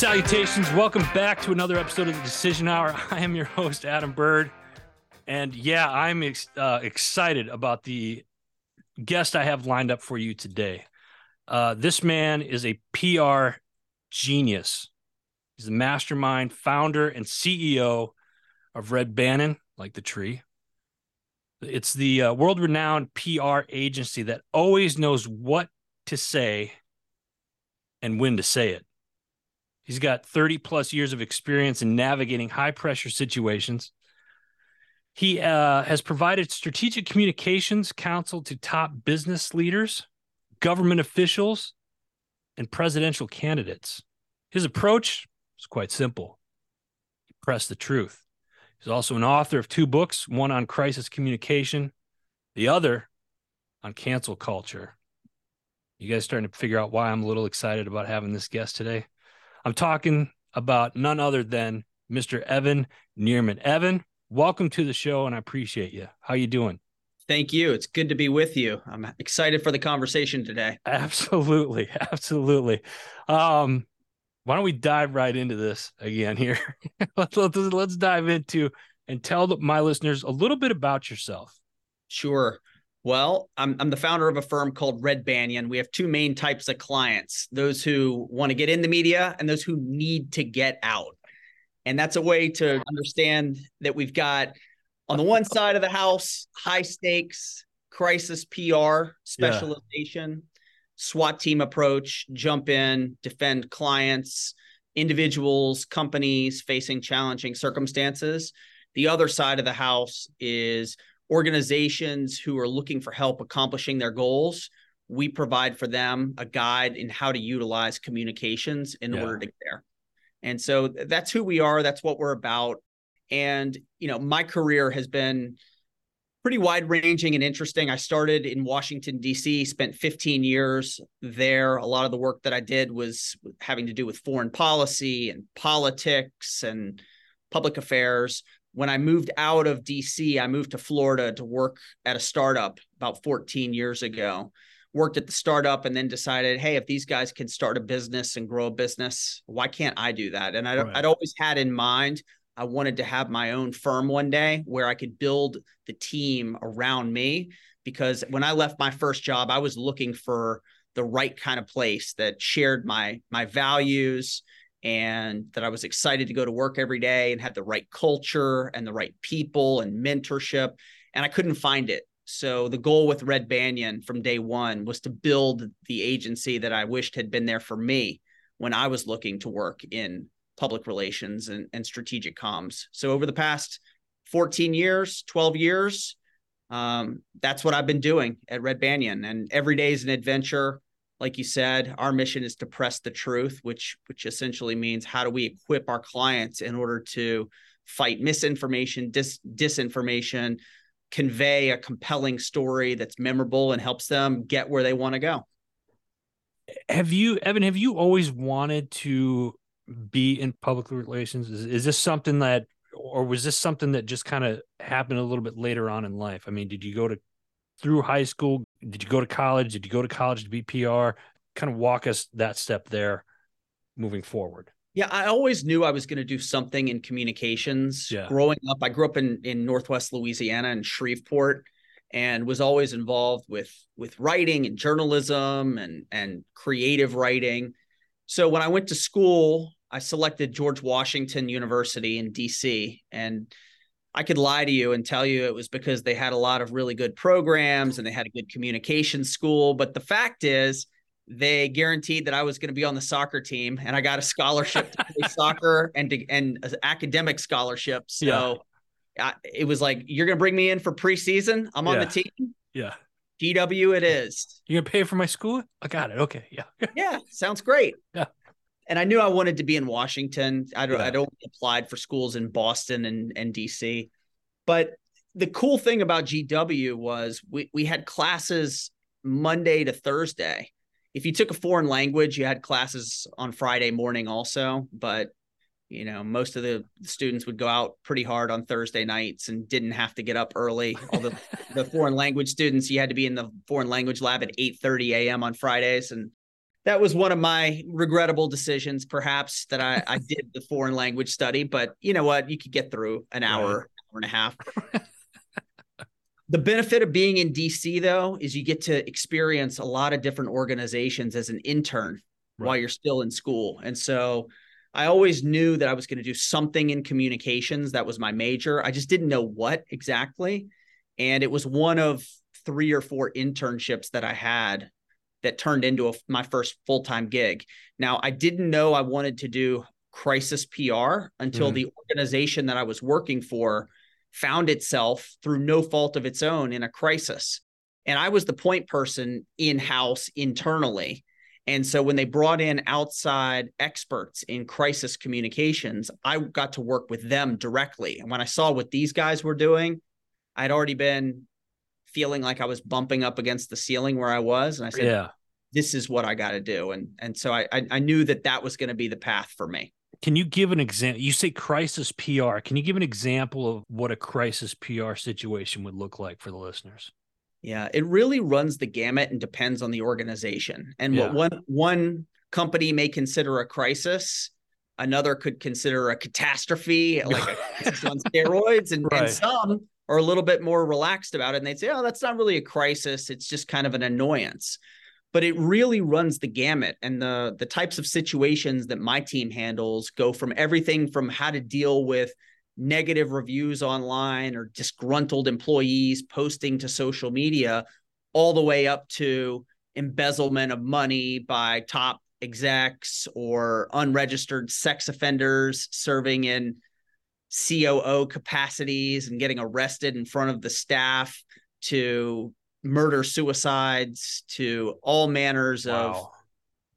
Salutations. Welcome back to another episode of the Decision Hour. I am your host, Adam Bird. And yeah, I'm ex- uh, excited about the guest I have lined up for you today. Uh, this man is a PR genius. He's the mastermind, founder, and CEO of Red Banyan, like the tree. It's the uh, world renowned PR agency that always knows what to say and when to say it. He's got 30 plus years of experience in navigating high pressure situations. He uh, has provided strategic communications counsel to top business leaders, government officials, and presidential candidates. His approach is quite simple. He press the truth. He's also an author of two books, one on crisis communication, the other on cancel culture. You guys starting to figure out why I'm a little excited about having this guest today? I'm talking about none other than Mr. Evan Nierman. Evan, welcome to the show and I appreciate you. How you doing? Thank you. It's good to be with you. I'm excited for the conversation today. Absolutely. Absolutely. Um, why don't we dive right into this again here? let's, let's, let's dive into and tell my listeners a little bit about yourself. Sure. Well, I'm, I'm the founder of a firm called Red Banyan. We have two main types of clients those who want to get in the media and those who need to get out. And that's a way to understand that we've got on the one side of the house, high stakes, crisis PR specialization, yeah. SWAT team approach, jump in, defend clients, individuals, companies facing challenging circumstances. The other side of the house is organizations who are looking for help accomplishing their goals, we provide for them a guide in how to utilize communications in yeah. order to get there. And so that's who we are. That's what we're about. And, you know, my career has been pretty wide ranging and interesting. I started in Washington, D.C., spent 15 years there. A lot of the work that I did was having to do with foreign policy and politics and public affairs when I moved out of DC, I moved to Florida to work at a startup about 14 years ago. Worked at the startup and then decided, hey, if these guys can start a business and grow a business, why can't I do that? And I, right. I'd always had in mind, I wanted to have my own firm one day where I could build the team around me. Because when I left my first job, I was looking for the right kind of place that shared my my values and that I was excited to go to work every day and had the right culture and the right people and mentorship. And I couldn't find it. So the goal with Red Banyan from day one was to build the agency that I wished had been there for me when I was looking to work in public relations and, and strategic comms. So over the past 14 years, 12 years, um, that's what I've been doing at Red Banyan. And every day is an adventure like you said, our mission is to press the truth, which which essentially means how do we equip our clients in order to fight misinformation, dis, disinformation, convey a compelling story that's memorable and helps them get where they want to go. Have you, Evan? Have you always wanted to be in public relations? Is, is this something that, or was this something that just kind of happened a little bit later on in life? I mean, did you go to through high school? Did you go to college? Did you go to college to be PR? Kind of walk us that step there moving forward. Yeah, I always knew I was going to do something in communications. Yeah. Growing up, I grew up in in Northwest Louisiana in Shreveport and was always involved with with writing and journalism and and creative writing. So when I went to school, I selected George Washington University in DC and I could lie to you and tell you it was because they had a lot of really good programs and they had a good communication school. But the fact is, they guaranteed that I was going to be on the soccer team, and I got a scholarship to play soccer and to, and an academic scholarship. So yeah. I, it was like, you're going to bring me in for preseason. I'm on yeah. the team. Yeah. GW it is. You're gonna pay for my school? I got it. Okay. Yeah. yeah. Sounds great. Yeah and I knew I wanted to be in Washington. I don't, yeah. I'd only applied for schools in Boston and, and DC. But the cool thing about GW was we, we had classes Monday to Thursday. If you took a foreign language, you had classes on Friday morning also. But you know, most of the students would go out pretty hard on Thursday nights and didn't have to get up early. All the, the foreign language students, you had to be in the foreign language lab at 8 30 a.m. on Fridays. And that was one of my regrettable decisions, perhaps that I, I did the foreign language study, but you know what? You could get through an hour, right. hour and a half. the benefit of being in DC though is you get to experience a lot of different organizations as an intern right. while you're still in school. And so I always knew that I was going to do something in communications. That was my major. I just didn't know what exactly. And it was one of three or four internships that I had that turned into a, my first full time gig. Now, I didn't know I wanted to do crisis PR until mm. the organization that I was working for found itself through no fault of its own in a crisis. And I was the point person in house internally. And so when they brought in outside experts in crisis communications, I got to work with them directly. And when I saw what these guys were doing, I'd already been feeling like I was bumping up against the ceiling where I was. And I said, yeah. this is what I got to do. And, and so I, I, I knew that that was going to be the path for me. Can you give an example? You say crisis PR. Can you give an example of what a crisis PR situation would look like for the listeners? Yeah, it really runs the gamut and depends on the organization. And yeah. what one one company may consider a crisis, another could consider a catastrophe, like a on steroids, and, right. and some are a little bit more relaxed about it. And they'd say, oh, that's not really a crisis. It's just kind of an annoyance. But it really runs the gamut. And the the types of situations that my team handles go from everything from how to deal with negative reviews online or disgruntled employees posting to social media, all the way up to embezzlement of money by top execs or unregistered sex offenders serving in COO capacities and getting arrested in front of the staff to murder suicides to all manners wow. of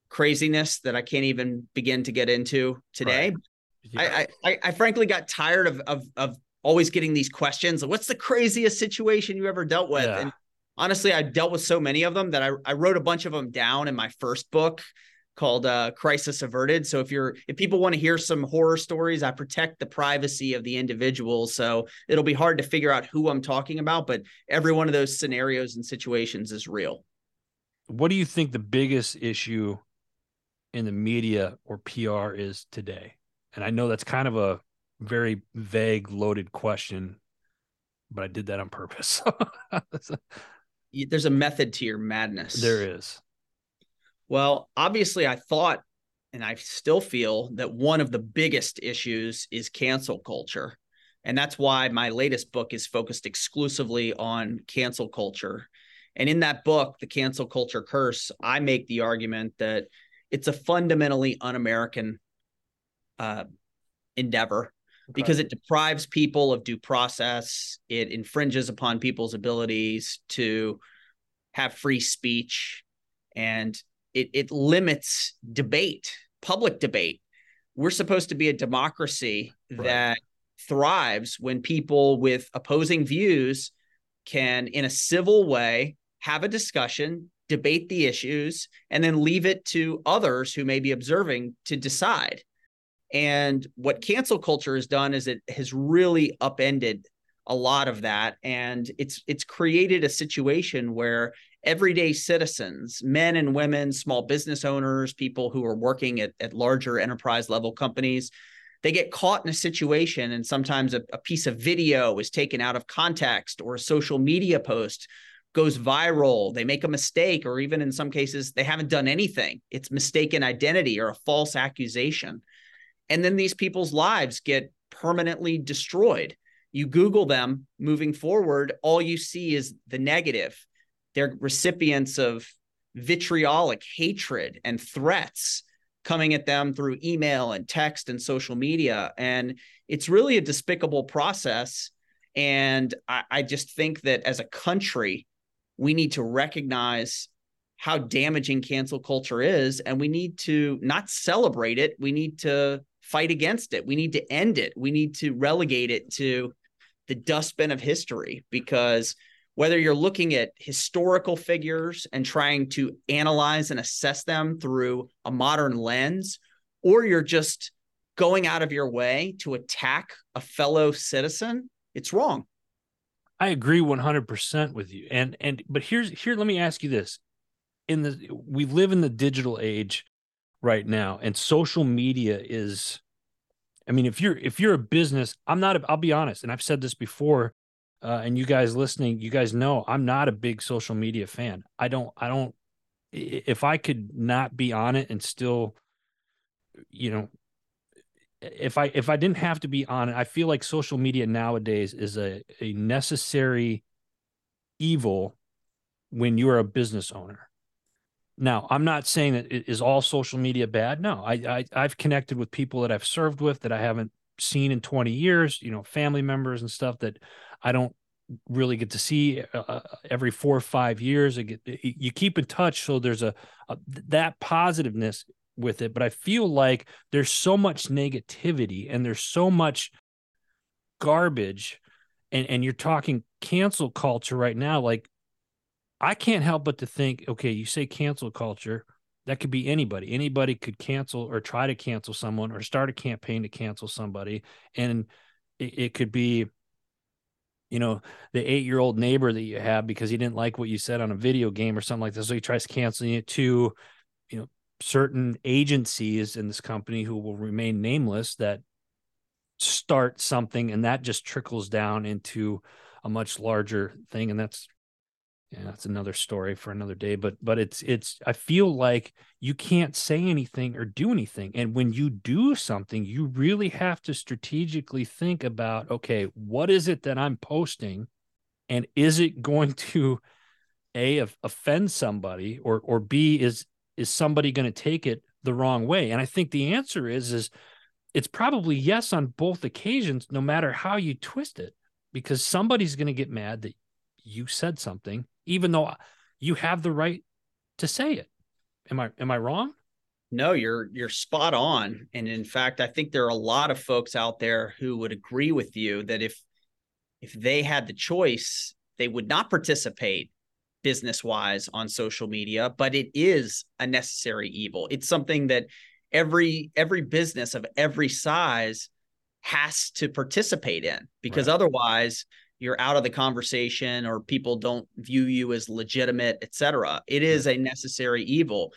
craziness that I can't even begin to get into today. Right. I, I, I frankly got tired of of of always getting these questions. What's the craziest situation you ever dealt with? Yeah. And honestly, I dealt with so many of them that I, I wrote a bunch of them down in my first book called uh, Crisis Averted. So if you're if people want to hear some horror stories, I protect the privacy of the individual. So it'll be hard to figure out who I'm talking about, but every one of those scenarios and situations is real. What do you think the biggest issue in the media or PR is today? And I know that's kind of a very vague, loaded question, but I did that on purpose. There's a method to your madness. There is. Well, obviously, I thought and I still feel that one of the biggest issues is cancel culture. And that's why my latest book is focused exclusively on cancel culture. And in that book, The Cancel Culture Curse, I make the argument that it's a fundamentally un American uh, endeavor okay. because it deprives people of due process. It infringes upon people's abilities to have free speech and it, it limits debate, public debate. We're supposed to be a democracy right. that thrives when people with opposing views can, in a civil way, have a discussion, debate the issues, and then leave it to others who may be observing to decide. And what cancel culture has done is it has really upended a lot of that and it's it's created a situation where everyday citizens men and women small business owners people who are working at, at larger enterprise level companies they get caught in a situation and sometimes a, a piece of video is taken out of context or a social media post goes viral they make a mistake or even in some cases they haven't done anything it's mistaken identity or a false accusation and then these people's lives get permanently destroyed. You Google them moving forward, all you see is the negative. They're recipients of vitriolic hatred and threats coming at them through email and text and social media. And it's really a despicable process. And I, I just think that as a country, we need to recognize how damaging cancel culture is. And we need to not celebrate it, we need to fight against it. We need to end it. We need to relegate it to the dustbin of history because whether you're looking at historical figures and trying to analyze and assess them through a modern lens, or you're just going out of your way to attack a fellow citizen, it's wrong. I agree 100% with you. And and but here's here let me ask you this. in the we live in the digital age right now and social media is I mean if you're if you're a business I'm not I'll be honest and I've said this before uh, and you guys listening you guys know I'm not a big social media fan I don't I don't if I could not be on it and still you know if I if I didn't have to be on it I feel like social media nowadays is a a necessary evil when you're a business owner now, I'm not saying that it is all social media bad. No, I, I have connected with people that I've served with that I haven't seen in 20 years. You know, family members and stuff that I don't really get to see uh, uh every four or five years. Get, you keep in touch, so there's a, a that positiveness with it. But I feel like there's so much negativity and there's so much garbage, and and you're talking cancel culture right now, like I can't help but to think, okay, you say cancel culture, that could be anybody. Anybody could cancel or try to cancel someone or start a campaign to cancel somebody. And it, it could be, you know, the eight year old neighbor that you have because he didn't like what you said on a video game or something like this. So he tries canceling it to, you know, certain agencies in this company who will remain nameless that start something and that just trickles down into a much larger thing. And that's yeah, that's another story for another day. But but it's it's I feel like you can't say anything or do anything. And when you do something, you really have to strategically think about, okay, what is it that I'm posting? And is it going to A offend somebody or or B is is somebody going to take it the wrong way? And I think the answer is is it's probably yes on both occasions, no matter how you twist it, because somebody's going to get mad that you said something even though you have the right to say it. Am I am I wrong? No, you're you're spot on. And in fact, I think there are a lot of folks out there who would agree with you that if if they had the choice, they would not participate business wise on social media, but it is a necessary evil. It's something that every every business of every size has to participate in because right. otherwise you're out of the conversation or people don't view you as legitimate, et cetera. It is a necessary evil.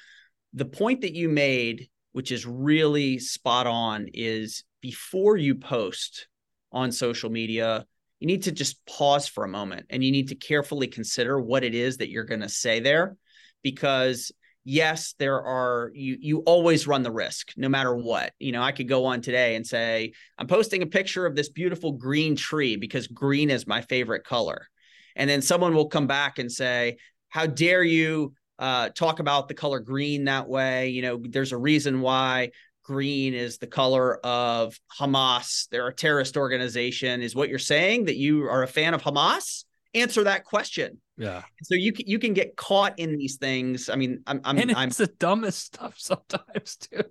The point that you made, which is really spot on, is before you post on social media, you need to just pause for a moment and you need to carefully consider what it is that you're going to say there because yes, there are you you always run the risk no matter what. You know, I could go on today and say, I'm posting a picture of this beautiful green tree because green is my favorite color. And then someone will come back and say, How dare you uh, talk about the color green that way? You know, there's a reason why green is the color of Hamas. They're a terrorist organization. Is what you're saying that you are a fan of Hamas? Answer that question. Yeah. So you can you can get caught in these things. I mean, I'm I'm and it's I'm, the dumbest stuff sometimes too.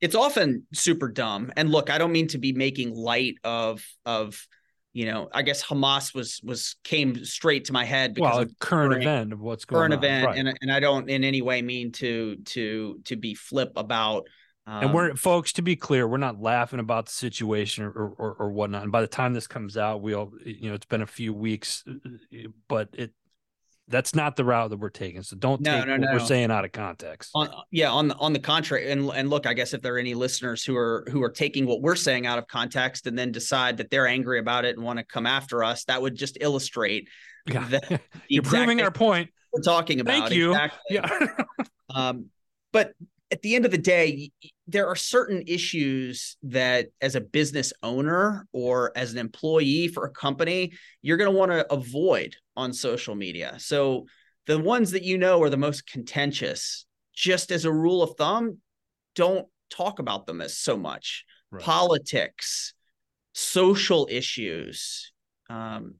It's often super dumb. And look, I don't mean to be making light of of you know, I guess Hamas was was came straight to my head because well, of current, current event of what's going current on. event, right. and and I don't in any way mean to to to be flip about um, and we're folks to be clear, we're not laughing about the situation or, or, or whatnot. And by the time this comes out, we'll you know it's been a few weeks, uh, but it that's not the route that we're taking. So don't no, take no, what no. we're saying out of context. On, yeah, on the on the contrary, and and look, I guess if there are any listeners who are who are taking what we're saying out of context and then decide that they're angry about it and want to come after us, that would just illustrate. Yeah. The, the You're proving our point. We're talking about. Thank you. Exactly. Yeah. um, but at the end of the day, there are certain issues that as a business owner or as an employee for a company, you're going to want to avoid on social media. So the ones that you know are the most contentious, just as a rule of thumb, don't talk about them as so much. Right. Politics, social issues, um,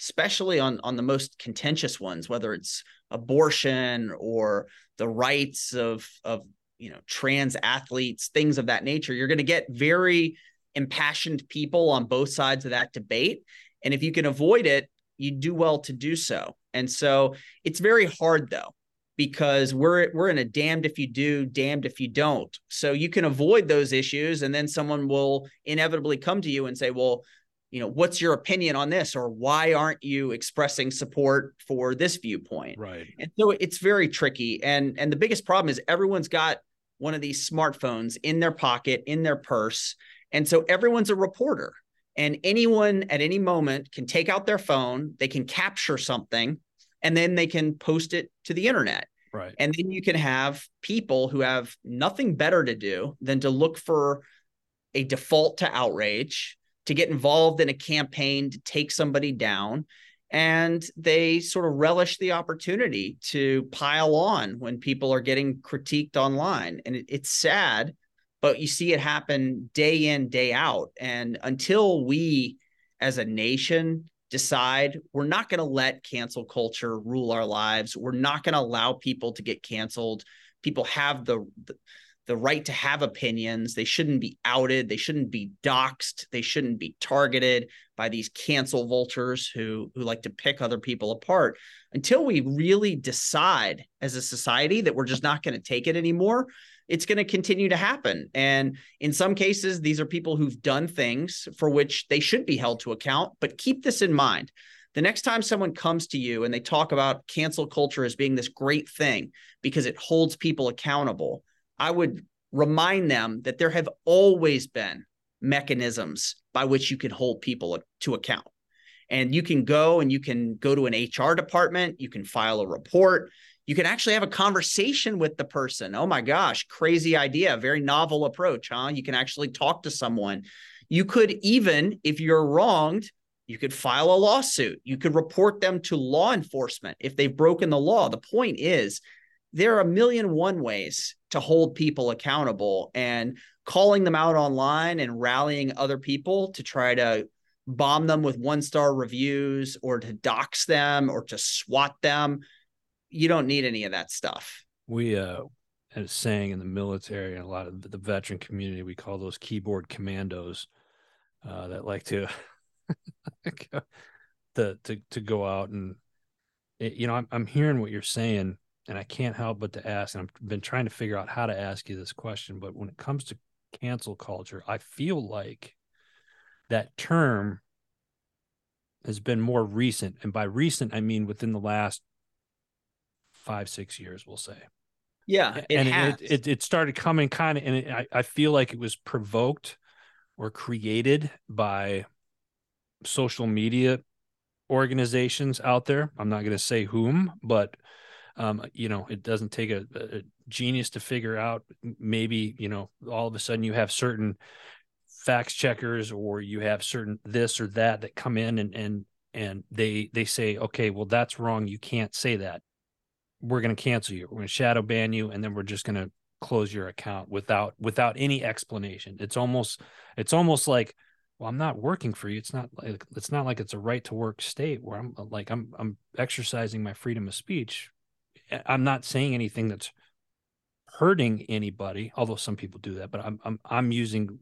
especially on on the most contentious ones, whether it's abortion or the rights of of you know trans athletes things of that nature you're going to get very impassioned people on both sides of that debate and if you can avoid it you do well to do so and so it's very hard though because we're we're in a damned if you do damned if you don't so you can avoid those issues and then someone will inevitably come to you and say well you know, what's your opinion on this? Or why aren't you expressing support for this viewpoint? Right. And so it's very tricky. And and the biggest problem is everyone's got one of these smartphones in their pocket, in their purse. And so everyone's a reporter. And anyone at any moment can take out their phone, they can capture something, and then they can post it to the internet. Right. And then you can have people who have nothing better to do than to look for a default to outrage, to get involved in a campaign to take somebody down. And they sort of relish the opportunity to pile on when people are getting critiqued online. And it, it's sad, but you see it happen day in, day out. And until we as a nation decide we're not going to let cancel culture rule our lives, we're not going to allow people to get canceled. People have the, the the right to have opinions. They shouldn't be outed. They shouldn't be doxxed. They shouldn't be targeted by these cancel vultures who who like to pick other people apart. Until we really decide as a society that we're just not going to take it anymore, it's going to continue to happen. And in some cases, these are people who've done things for which they should be held to account. But keep this in mind. The next time someone comes to you and they talk about cancel culture as being this great thing because it holds people accountable, I would remind them that there have always been mechanisms by which you can hold people to account. And you can go and you can go to an HR department, you can file a report, you can actually have a conversation with the person. Oh my gosh, crazy idea, very novel approach, huh? You can actually talk to someone. You could even, if you're wronged, you could file a lawsuit. You could report them to law enforcement if they've broken the law. The point is, there are a million one ways to hold people accountable and calling them out online and rallying other people to try to bomb them with one star reviews or to dox them or to swat them. You don't need any of that stuff. We uh had a saying in the military and a lot of the veteran community we call those keyboard commandos uh that like to the to to go out and it, you know I'm, I'm hearing what you're saying and I can't help but to ask, and I've been trying to figure out how to ask you this question, but when it comes to cancel culture, I feel like that term has been more recent. And by recent, I mean within the last five, six years, we'll say. Yeah. It and it, it, it, started coming kind of, and it, I, I feel like it was provoked or created by social media organizations out there. I'm not going to say whom, but um, you know, it doesn't take a, a genius to figure out. Maybe you know, all of a sudden you have certain fact checkers or you have certain this or that that come in and and and they they say okay well that's wrong. You can't say that. We're going to cancel you. We're going to shadow ban you and then we're just going to close your account without without any explanation. It's almost it's almost like well i'm not working for you. It's not like it's not like it's a right to work state where i'm like i'm i'm exercising my freedom of speech I'm not saying anything that's hurting anybody, although some people do that, but I'm I'm I'm using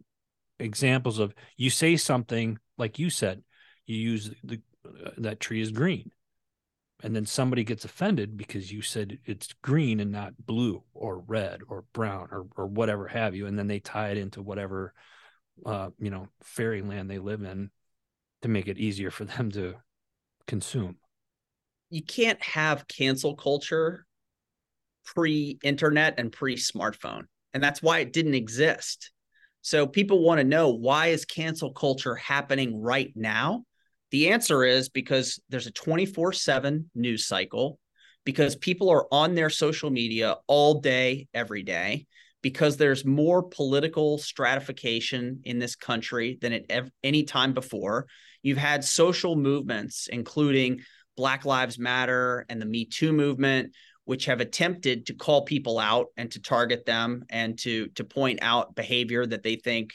examples of you say something like you said, you use the uh, that tree is green. And then somebody gets offended because you said it's green and not blue or red or brown or or whatever have you and then they tie it into whatever uh you know fairyland they live in to make it easier for them to consume you can't have cancel culture pre-internet and pre-smartphone and that's why it didn't exist. So people want to know why is cancel culture happening right now? The answer is because there's a 24/7 news cycle because people are on their social media all day every day because there's more political stratification in this country than at any time before. You've had social movements including Black Lives Matter and the Me Too movement, which have attempted to call people out and to target them and to to point out behavior that they think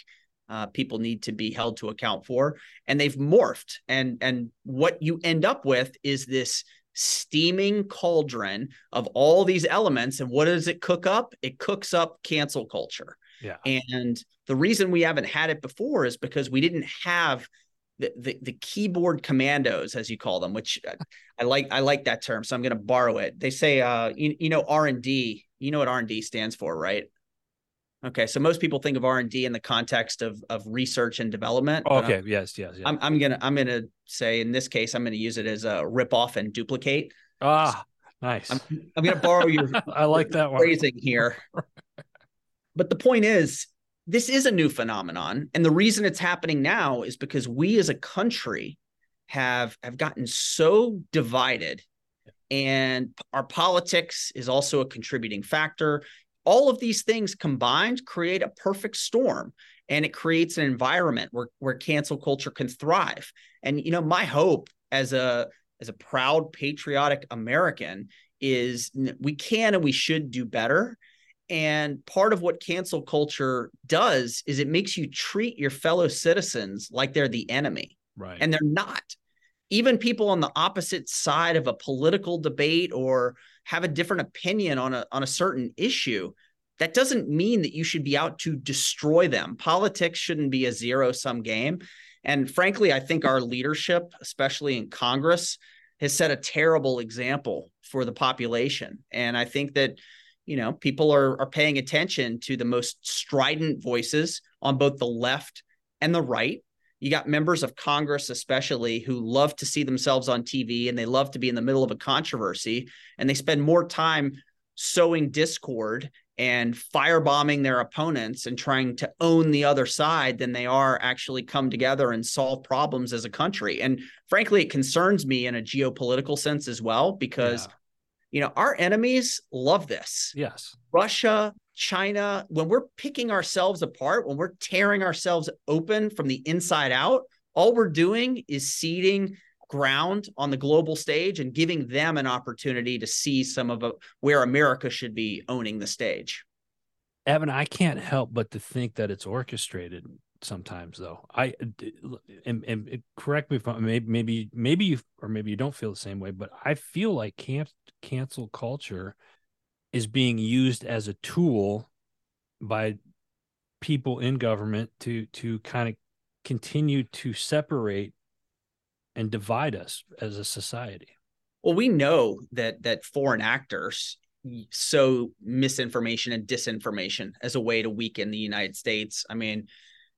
uh, people need to be held to account for, and they've morphed. and And what you end up with is this steaming cauldron of all these elements. And what does it cook up? It cooks up cancel culture. Yeah. And the reason we haven't had it before is because we didn't have the, the, the keyboard commandos as you call them which i like i like that term so i'm going to borrow it they say uh you, you know r&d you know what r&d stands for right Okay, so most people think of R and D in the context of of research and development. Okay, yes, yes, yes. I'm, I'm gonna I'm gonna say in this case I'm gonna use it as a rip off and duplicate. Ah, nice. I'm, I'm gonna borrow your I like that one. phrasing here. but the point is, this is a new phenomenon, and the reason it's happening now is because we as a country have have gotten so divided. And our politics is also a contributing factor. All of these things combined create a perfect storm and it creates an environment where where cancel culture can thrive. And you know my hope as a as a proud patriotic american is we can and we should do better and part of what cancel culture does is it makes you treat your fellow citizens like they're the enemy. Right. And they're not. Even people on the opposite side of a political debate or have a different opinion on a on a certain issue that doesn't mean that you should be out to destroy them. Politics shouldn't be a zero sum game. And frankly i think our leadership especially in congress has set a terrible example for the population. And i think that you know people are are paying attention to the most strident voices on both the left and the right you got members of Congress, especially, who love to see themselves on TV and they love to be in the middle of a controversy and they spend more time sowing discord and firebombing their opponents and trying to own the other side than they are actually come together and solve problems as a country. And frankly, it concerns me in a geopolitical sense as well, because, yeah. You know, our enemies love this. Yes. Russia, China, when we're picking ourselves apart, when we're tearing ourselves open from the inside out, all we're doing is ceding ground on the global stage and giving them an opportunity to see some of a, where America should be owning the stage. Evan, I can't help but to think that it's orchestrated sometimes though. I and, and correct me if I maybe maybe maybe you or maybe you don't feel the same way, but I feel like camp cancel culture is being used as a tool by people in government to to kind of continue to separate and divide us as a society. Well, we know that that foreign actors sow misinformation and disinformation as a way to weaken the United States. I mean,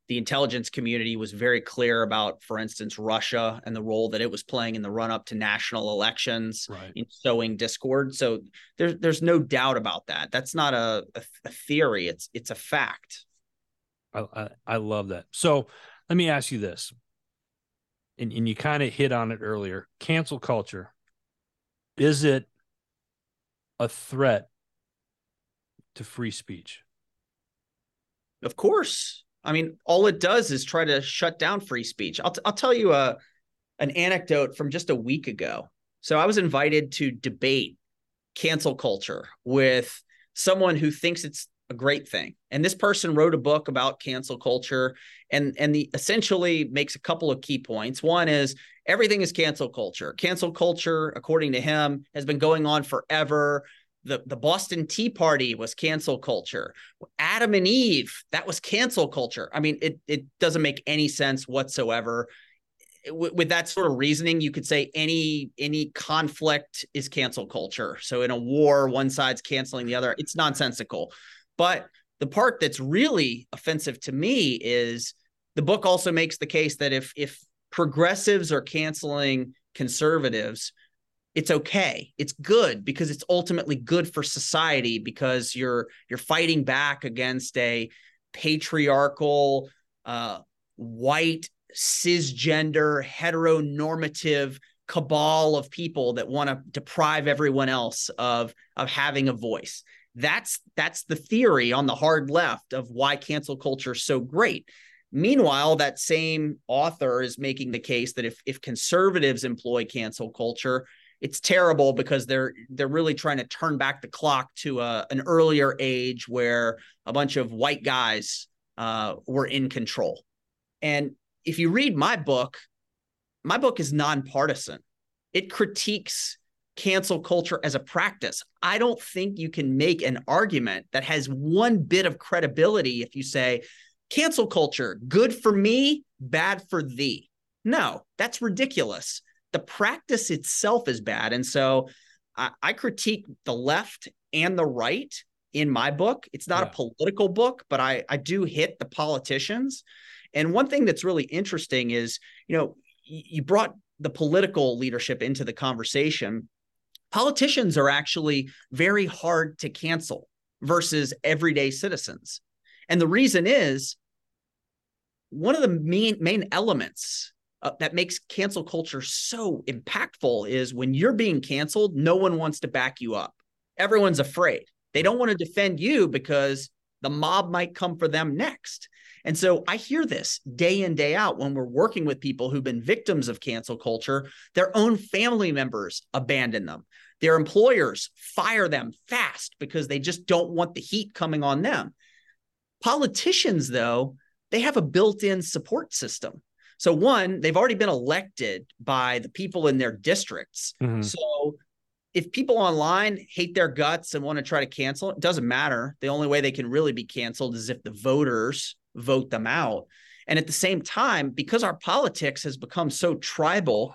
the intelligence community was very clear about, for instance, Russia and the role that it was playing in the run up to national elections right. in sowing discord. So there's there's no doubt about that. That's not a, a, a theory. It's it's a fact. I, I, I love that. So let me ask you this, and and you kind of hit on it earlier. Cancel culture is it a threat to free speech? Of course. I mean, all it does is try to shut down free speech. I'll, t- I'll tell you a, an anecdote from just a week ago. So I was invited to debate cancel culture with someone who thinks it's a great thing. And this person wrote a book about cancel culture and and the essentially makes a couple of key points. One is everything is cancel culture. Cancel culture according to him has been going on forever the, the Boston Tea Party was cancel culture. Adam and Eve, that was cancel culture. I mean, it it doesn't make any sense whatsoever. With, that sort of reasoning, you could say any any conflict is cancel culture. So in a war, one side's canceling the other. It's nonsensical. But the part that's really offensive to me is the book also makes the case that if if progressives are canceling conservatives, it's okay. It's good because it's ultimately good for society because you're you're fighting back against a patriarchal uh, white cisgender heteronormative cabal of people that want to deprive everyone else of of having a voice. That's that's the theory on the hard left of why cancel culture is so great. Meanwhile that same author is making the case that if if conservatives employ cancel culture it's terrible because they're they're really trying to turn back the clock to a, an earlier age where a bunch of white guys uh, were in control. And if you read my book, my book is nonpartisan. It critiques cancel culture as a practice. I don't think you can make an argument that has one bit of credibility if you say cancel culture, good for me, bad for thee. No, that's ridiculous the practice itself is bad. And so I, I critique the left and the right in my book. It's not yeah. a political book, but I I do hit the politicians. And one thing that's really interesting is, you know, you brought the political leadership into the conversation. Politicians are actually very hard to cancel versus everyday citizens. And the reason is one of the main main elements uh, that makes cancel culture so impactful is when you're being canceled, no one wants to back you up. Everyone's afraid. They don't want to defend you because the mob might come for them next. And so I hear this day in, day out when we're working with people who've been victims of cancel culture, their own family members abandon them. Their employers fire them fast because they just don't want the heat coming on them. Politicians, though, they have a built in support system. So, one, they've already been elected by the people in their districts. Mm-hmm. So, if people online hate their guts and want to try to cancel, it doesn't matter. The only way they can really be canceled is if the voters vote them out. And at the same time, because our politics has become so tribal,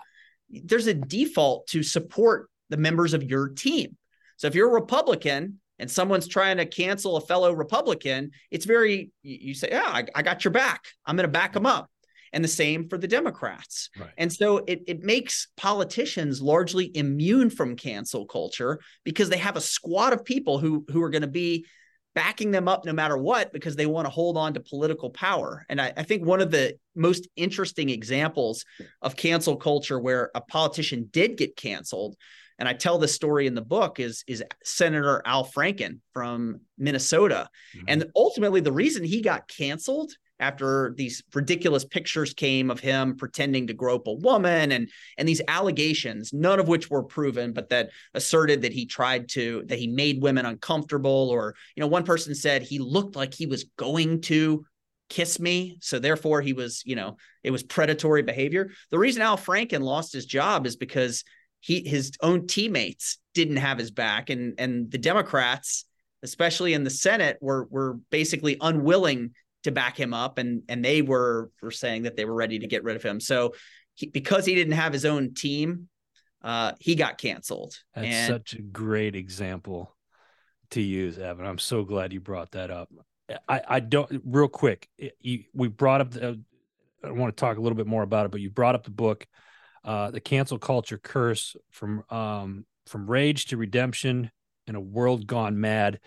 there's a default to support the members of your team. So if you're a Republican and someone's trying to cancel a fellow Republican, it's very, you say, Yeah, I, I got your back. I'm going to back them up. And the same for the Democrats. Right. And so it, it makes politicians largely immune from cancel culture because they have a squad of people who, who are going to be backing them up no matter what because they want to hold on to political power. And I, I, think one of the most interesting examples of cancel culture where a politician did get canceled and I tell this story in the book is is Senator Al Franken from Minnesota. Mm-hmm. And ultimately the reason he got canceled after these ridiculous pictures came of him pretending to grope a woman and and these allegations none of which were proven but that asserted that he tried to that he made women uncomfortable or you know one person said he looked like he was going to kiss me so therefore he was you know it was predatory behavior. The reason Al Franken lost his job is because he his own teammates didn't have his back and and the democrats especially in the senate were were basically unwilling to back him up and and they were were saying that they were ready to get rid of him. So he, because he didn't have his own team uh he got canceled. That's and, such a great example to use evan. I'm so glad you brought that up. I i don't real quick you, we brought up the, i want to talk a little bit more about it but you brought up the book uh, the cancel culture curse from um, from rage to redemption in a world gone mad.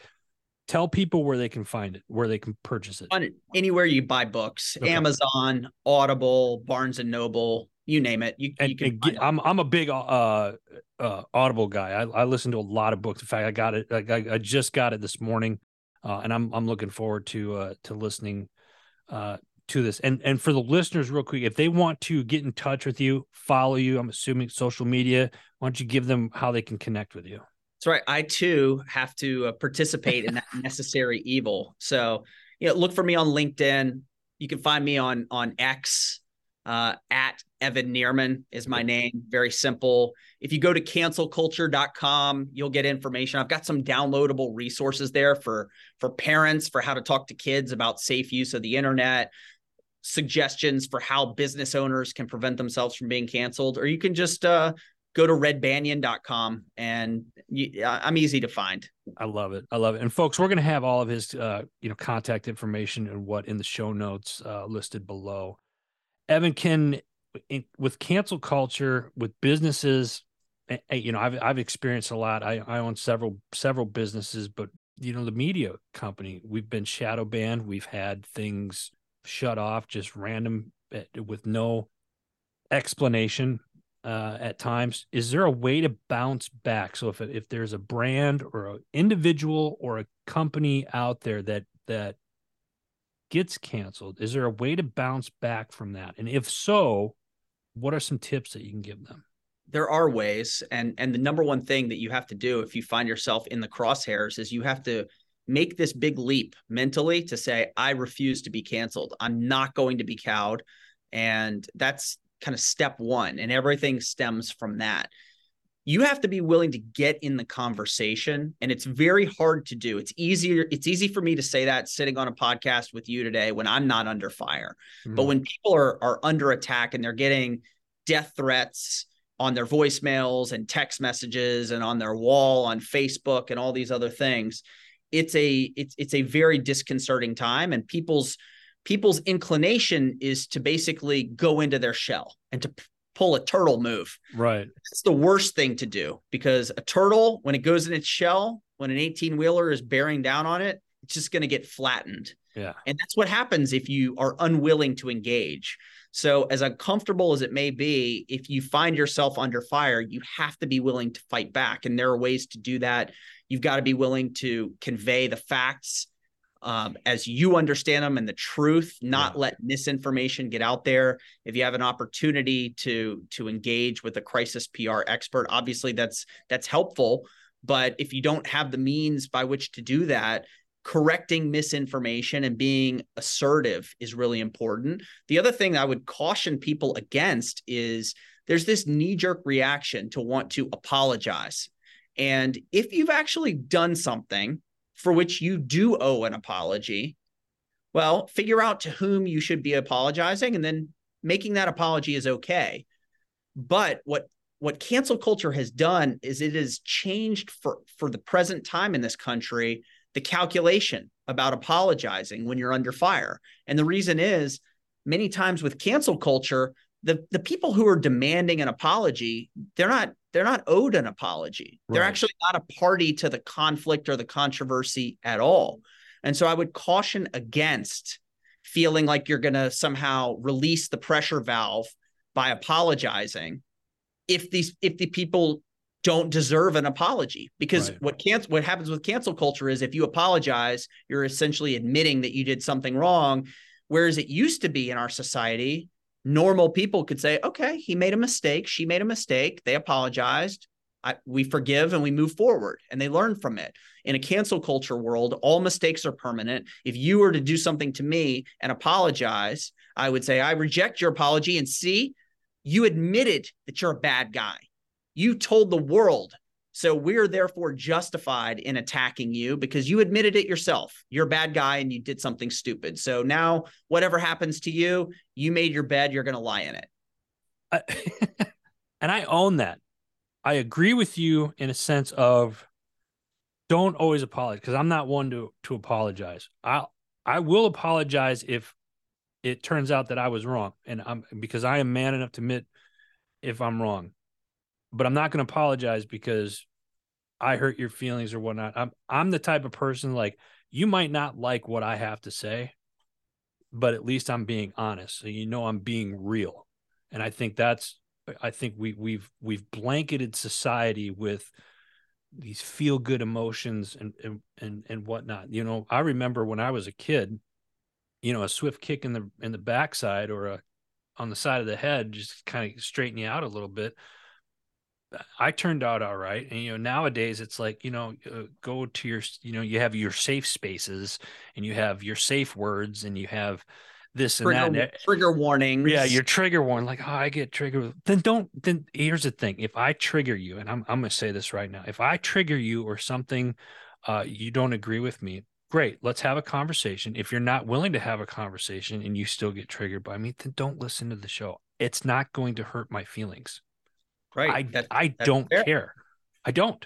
Tell people where they can find it, where they can purchase it. On anywhere you buy books, okay. Amazon, Audible, Barnes and Noble, you name it. You, and, you. And I'm I'm a big uh, uh, Audible guy. I, I listen to a lot of books. In fact, I got it. I, I just got it this morning, uh, and I'm I'm looking forward to uh, to listening uh, to this and and for the listeners real quick if they want to get in touch with you follow you i'm assuming social media why don't you give them how they can connect with you that's right i too have to uh, participate in that necessary evil so you know look for me on linkedin you can find me on on x uh, at Evan Nierman is my name. Very simple. If you go to cancelculture.com, you'll get information. I've got some downloadable resources there for for parents for how to talk to kids about safe use of the internet, suggestions for how business owners can prevent themselves from being canceled, or you can just uh, go to redbanyan.com and you, I'm easy to find. I love it. I love it. And folks, we're going to have all of his, uh, you know, contact information and what in the show notes uh, listed below. Evan can, in, with cancel culture, with businesses, you know, I've I've experienced a lot. I, I own several several businesses, but you know, the media company, we've been shadow banned. We've had things shut off, just random eh, with no explanation uh, at times. Is there a way to bounce back? So if if there's a brand or an individual or a company out there that that gets canceled, is there a way to bounce back from that? And if so, what are some tips that you can give them? There are ways, and and the number one thing that you have to do if you find yourself in the crosshairs is you have to make this big leap mentally to say, I refuse to be canceled. I'm not going to be cowed. And that's kind of step one. And everything stems from that. You have to be willing to get in the conversation. And it's very hard to do. It's easier, it's easy for me to say that sitting on a podcast with you today when I'm not under fire. Mm-hmm. But when people are are under attack and they're getting death threats on their voicemails and text messages and on their wall on Facebook and all these other things, it's a it's it's a very disconcerting time and people's people's inclination is to basically go into their shell and to pull a turtle move. Right. It's the worst thing to do because a turtle when it goes in its shell, when an 18 wheeler is bearing down on it, it's just going to get flattened. Yeah. And that's what happens if you are unwilling to engage. So, as uncomfortable as it may be, if you find yourself under fire, you have to be willing to fight back. And there are ways to do that. You've got to be willing to convey the facts um, as you understand them and the truth, not yeah. let misinformation get out there. If you have an opportunity to to engage with a crisis PR expert, obviously that's that's helpful. But if you don't have the means by which to do that, correcting misinformation and being assertive is really important. The other thing I would caution people against is there's this knee jerk reaction to want to apologize. And if you've actually done something for which you do owe an apology, well, figure out to whom you should be apologizing and then making that apology is okay. But what what cancel culture has done is it has changed for for the present time in this country the calculation about apologizing when you're under fire. And the reason is many times with cancel culture, the, the people who are demanding an apology, they're not they're not owed an apology. Right. They're actually not a party to the conflict or the controversy at all. And so I would caution against feeling like you're going to somehow release the pressure valve by apologizing if these if the people don't deserve an apology because right. what cancel what happens with cancel culture is if you apologize you're essentially admitting that you did something wrong whereas it used to be in our society normal people could say okay he made a mistake she made a mistake they apologized I, we forgive and we move forward and they learn from it in a cancel culture world all mistakes are permanent if you were to do something to me and apologize i would say i reject your apology and see you admitted that you're a bad guy you told the world. So we're therefore justified in attacking you because you admitted it yourself. You're a bad guy and you did something stupid. So now, whatever happens to you, you made your bed, you're going to lie in it. Uh, and I own that. I agree with you in a sense of don't always apologize because I'm not one to to apologize. I I will apologize if it turns out that I was wrong, and I'm because I am man enough to admit if I'm wrong but I'm not going to apologize because I hurt your feelings or whatnot. I'm I'm the type of person like you might not like what I have to say, but at least I'm being honest. So you know I'm being real. And I think that's I think we we've we've blanketed society with these feel good emotions and, and and and whatnot. You know, I remember when I was a kid, you know, a swift kick in the in the backside or a on the side of the head just kind of straighten you out a little bit I turned out all right. And, you know, nowadays it's like, you know, uh, go to your, you know, you have your safe spaces and you have your safe words and you have this trigger, and that. Trigger warnings. Yeah. Your trigger warning, like, oh, I get triggered. Then don't, then here's the thing. If I trigger you, and I'm, I'm going to say this right now, if I trigger you or something, uh, you don't agree with me, great. Let's have a conversation. If you're not willing to have a conversation and you still get triggered by me, then don't listen to the show. It's not going to hurt my feelings. Right. I that, I don't fair. care. I don't.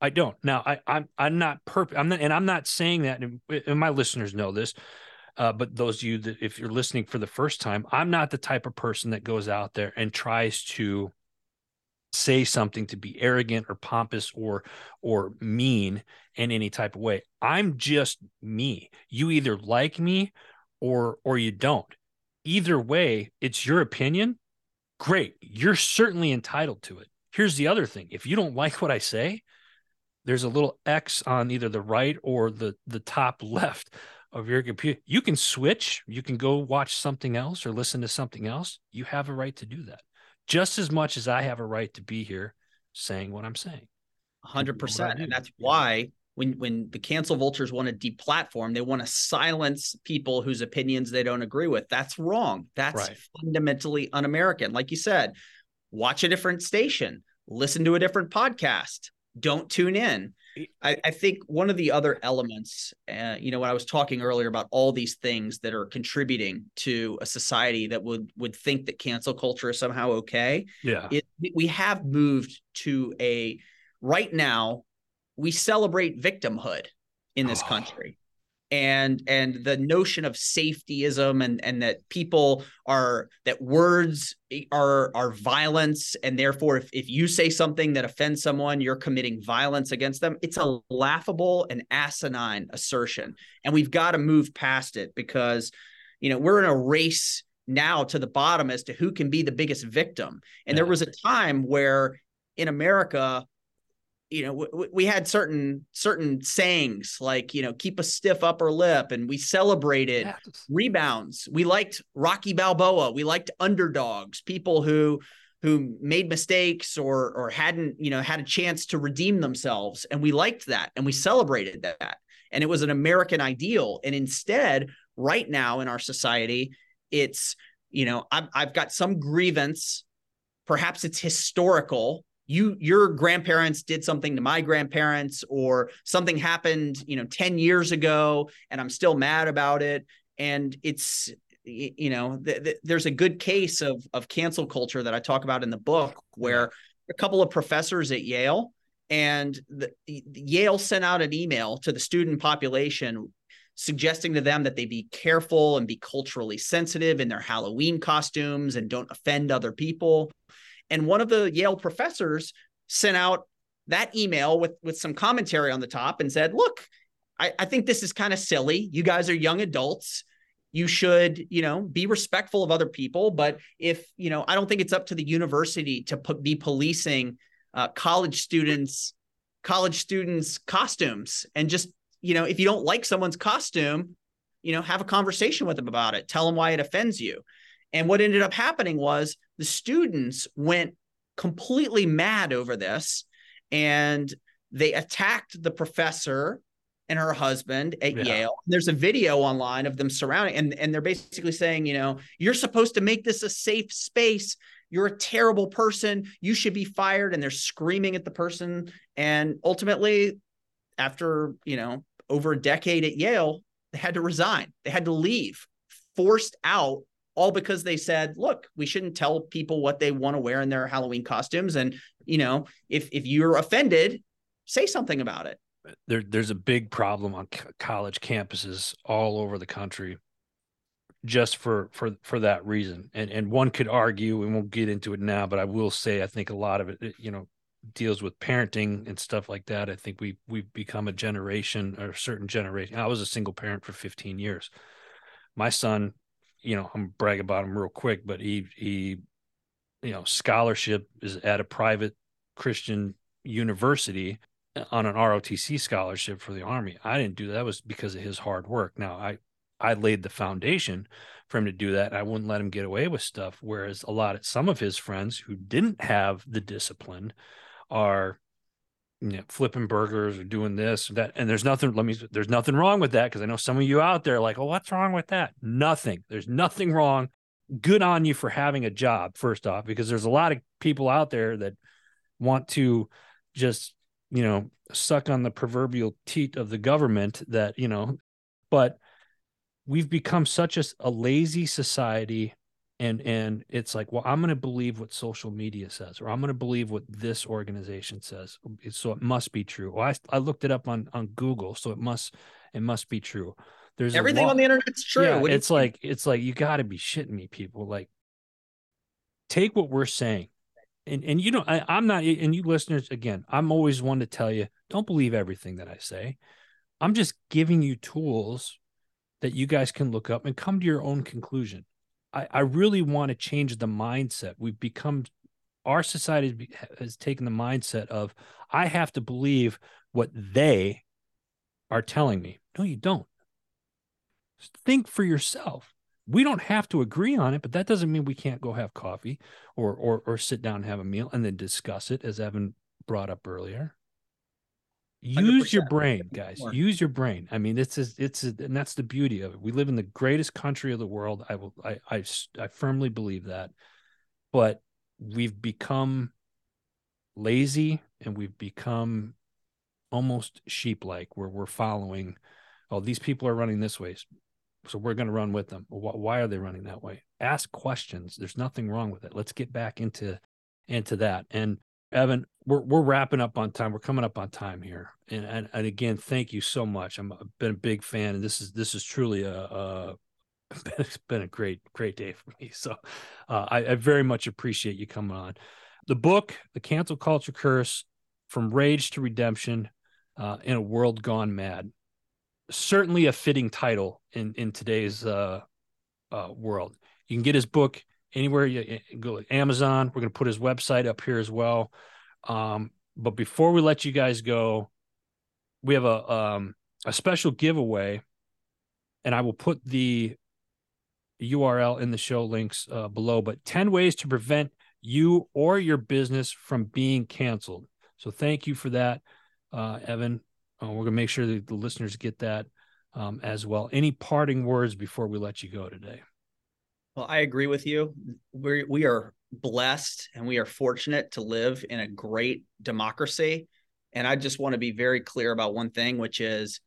I don't. Now I I'm I'm not perfect. I'm not, and I'm not saying that. And, and my listeners know this. Uh, but those of you that if you're listening for the first time, I'm not the type of person that goes out there and tries to say something to be arrogant or pompous or or mean in any type of way. I'm just me. You either like me or or you don't. Either way, it's your opinion great. You're certainly entitled to it. Here's the other thing if you don't like what I say, there's a little X on either the right or the, the top left of your computer. You can switch, you can go watch something else or listen to something else. You have a right to do that just as much as I have a right to be here saying what I'm saying. 100%. And that's why when when the cancel vultures want to deplatform, they want to silence people whose opinions they don't agree with. That's wrong. That's right. fundamentally un-American. Like you said, watch a different station, listen to a different podcast, don't tune in. I, I think one of the other elements, uh, you know, when I was talking earlier about all these things that are contributing to a society that would would think that cancel culture is somehow okay. Yeah, it, we have moved to a right now we celebrate victimhood. in this oh. country and and the notion of safetyism and and that people are that words are are violence and therefore if, if you say something that offends someone you're committing violence against them it's a laughable and asinine assertion and we've got to move past it because you know we're in a race now to the bottom as to who can be the biggest victim and yeah. there was a time where in america you know we, we had certain certain sayings like you know keep a stiff upper lip and we celebrated yes. rebounds. We liked rocky balboa. We liked underdogs people who who made mistakes or or hadn't you know had a chance to redeem themselves and we liked that and we celebrated that. And it was an american ideal. And instead right now in our society it's you know i've, I've got some grievance. Perhaps it's historical you your grandparents did something to my grandparents or something happened you know 10 years ago and i'm still mad about it. And it's you know th- th- there's a good case of of cancel culture that i talk about in the book where a couple of professors at yale and the, yale sent out an email to the student population suggesting to them that they be careful and be culturally sensitive in their halloween costumes and don't offend other people and one of the Yale professors sent out that email with with some commentary on the top and said, "Look, I, I think this is kind of silly. You guys are young adults." you should you know be respectful of other people but if you know i don't think it's up to the university to p- be policing uh, college students college students costumes and just you know if you don't like someone's costume you know have a conversation with them about it tell them why it offends you and what ended up happening was the students went completely mad over this and they attacked the professor and her husband at yeah. Yale. There's a video online of them surrounding and, and they're basically saying, you know, you're supposed to make this a safe space. You're a terrible person. You should be fired. And they're screaming at the person. And ultimately, after, you know, over a decade at Yale, they had to resign. They had to leave, forced out all because they said, look, we shouldn't tell people what they want to wear in their Halloween costumes. And, you know, if if you're offended, say something about it. There, there's a big problem on college campuses all over the country just for for for that reason and and one could argue and we won't get into it now but i will say i think a lot of it you know deals with parenting and stuff like that i think we we've become a generation or a certain generation i was a single parent for 15 years my son you know, I'm brag about him real quick, but he he, you know, scholarship is at a private Christian university uh, on an ROTC scholarship for the Army. I didn't do that. that was because of his hard work. Now I I laid the foundation for him to do that. I wouldn't let him get away with stuff. Whereas a lot of some of his friends who didn't have the discipline are you know, flipping burgers or doing this or that. And there's nothing, let me, there's nothing wrong with that. Cause I know some of you out there like, oh, what's wrong with that? Nothing. There's nothing wrong. Good on you for having a job, first off, because there's a lot of people out there that want to just, you know, suck on the proverbial teat of the government that, you know, but we've become such a, a lazy society and and it's like well i'm going to believe what social media says or i'm going to believe what this organization says so it must be true. Well, I, I looked it up on on google so it must it must be true. There's everything on the internet's true. Yeah, it's like it's like you got to be shitting me people like take what we're saying. And and you know I, i'm not and you listeners again i'm always one to tell you don't believe everything that i say. I'm just giving you tools that you guys can look up and come to your own conclusion I, I really want to change the mindset. We've become our society has taken the mindset of I have to believe what they are telling me. No, you don't. Think for yourself. We don't have to agree on it, but that doesn't mean we can't go have coffee or or or sit down and have a meal and then discuss it, as Evan brought up earlier use your brain guys. More. use your brain. I mean it's a, it's a, and that's the beauty of it. We live in the greatest country of the world. I will I, I i firmly believe that. But we've become lazy and we've become almost sheep like where we're following oh these people are running this way so we're going to run with them. Why are they running that way? Ask questions. There's nothing wrong with it. Let's get back into into that. And Evan, we're we're wrapping up on time. We're coming up on time here, and and, and again, thank you so much. I'm I've been a big fan, and this is this is truly a, a it's been a great great day for me. So uh, I, I very much appreciate you coming on. The book, The Cancel Culture Curse, from Rage to Redemption, uh, in a World Gone Mad. Certainly a fitting title in in today's uh, uh, world. You can get his book anywhere you eh, go Amazon. We're going to put his website up here as well. Um, but before we let you guys go, we have a um, a special giveaway, and I will put the URL in the show links uh, below. But ten ways to prevent you or your business from being canceled. So thank you for that, uh, Evan. Uh, we're going to make sure that the listeners get that um, as well. Any parting words before we let you go today? Well, I agree with you. We we are blessed and we are fortunate to live in a great democracy. And I just want to be very clear about one thing, which is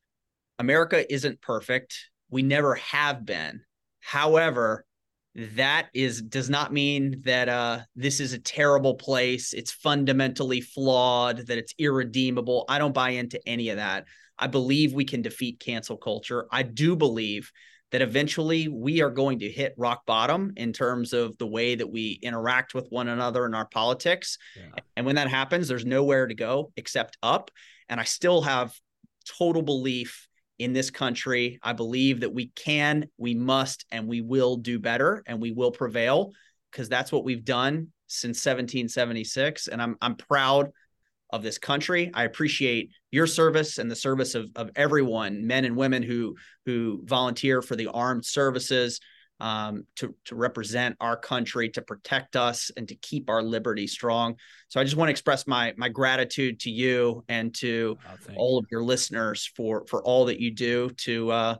America isn't perfect. We never have been. However, that is does not mean that uh, this is a terrible place. It's fundamentally flawed, that it's irredeemable. I don't buy into any of that. I believe we can defeat cancel culture. I do believe that eventually we are going to hit rock bottom in terms of the way that we interact with one another in our politics. Yeah. And when that happens, there's nowhere to go except up. And I still have total belief in this country. I believe that we can, we must, and we will do better and we will prevail because that's what we've done since 1776. And I'm I'm proud of this country. I appreciate your service and the service of, of everyone, men and women who who volunteer for the armed services um, to to represent our country, to protect us, and to keep our liberty strong. So I just want to express my my gratitude to you and to oh, all of your listeners for for all that you do to uh,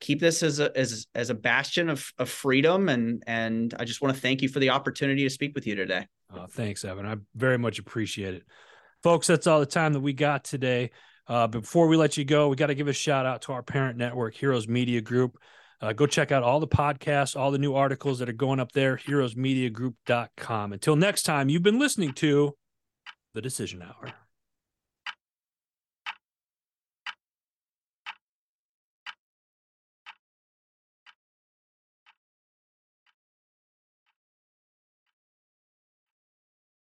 keep this as a as as a bastion of of freedom. And and I just want to thank you for the opportunity to speak with you today. Oh, thanks, Evan. I very much appreciate it. Folks, that's all the time that we got today. Uh, before we let you go, we got to give a shout out to our parent network, Heroes Media Group. Uh, go check out all the podcasts, all the new articles that are going up there, heroesmediagroup.com. Until next time, you've been listening to The Decision Hour.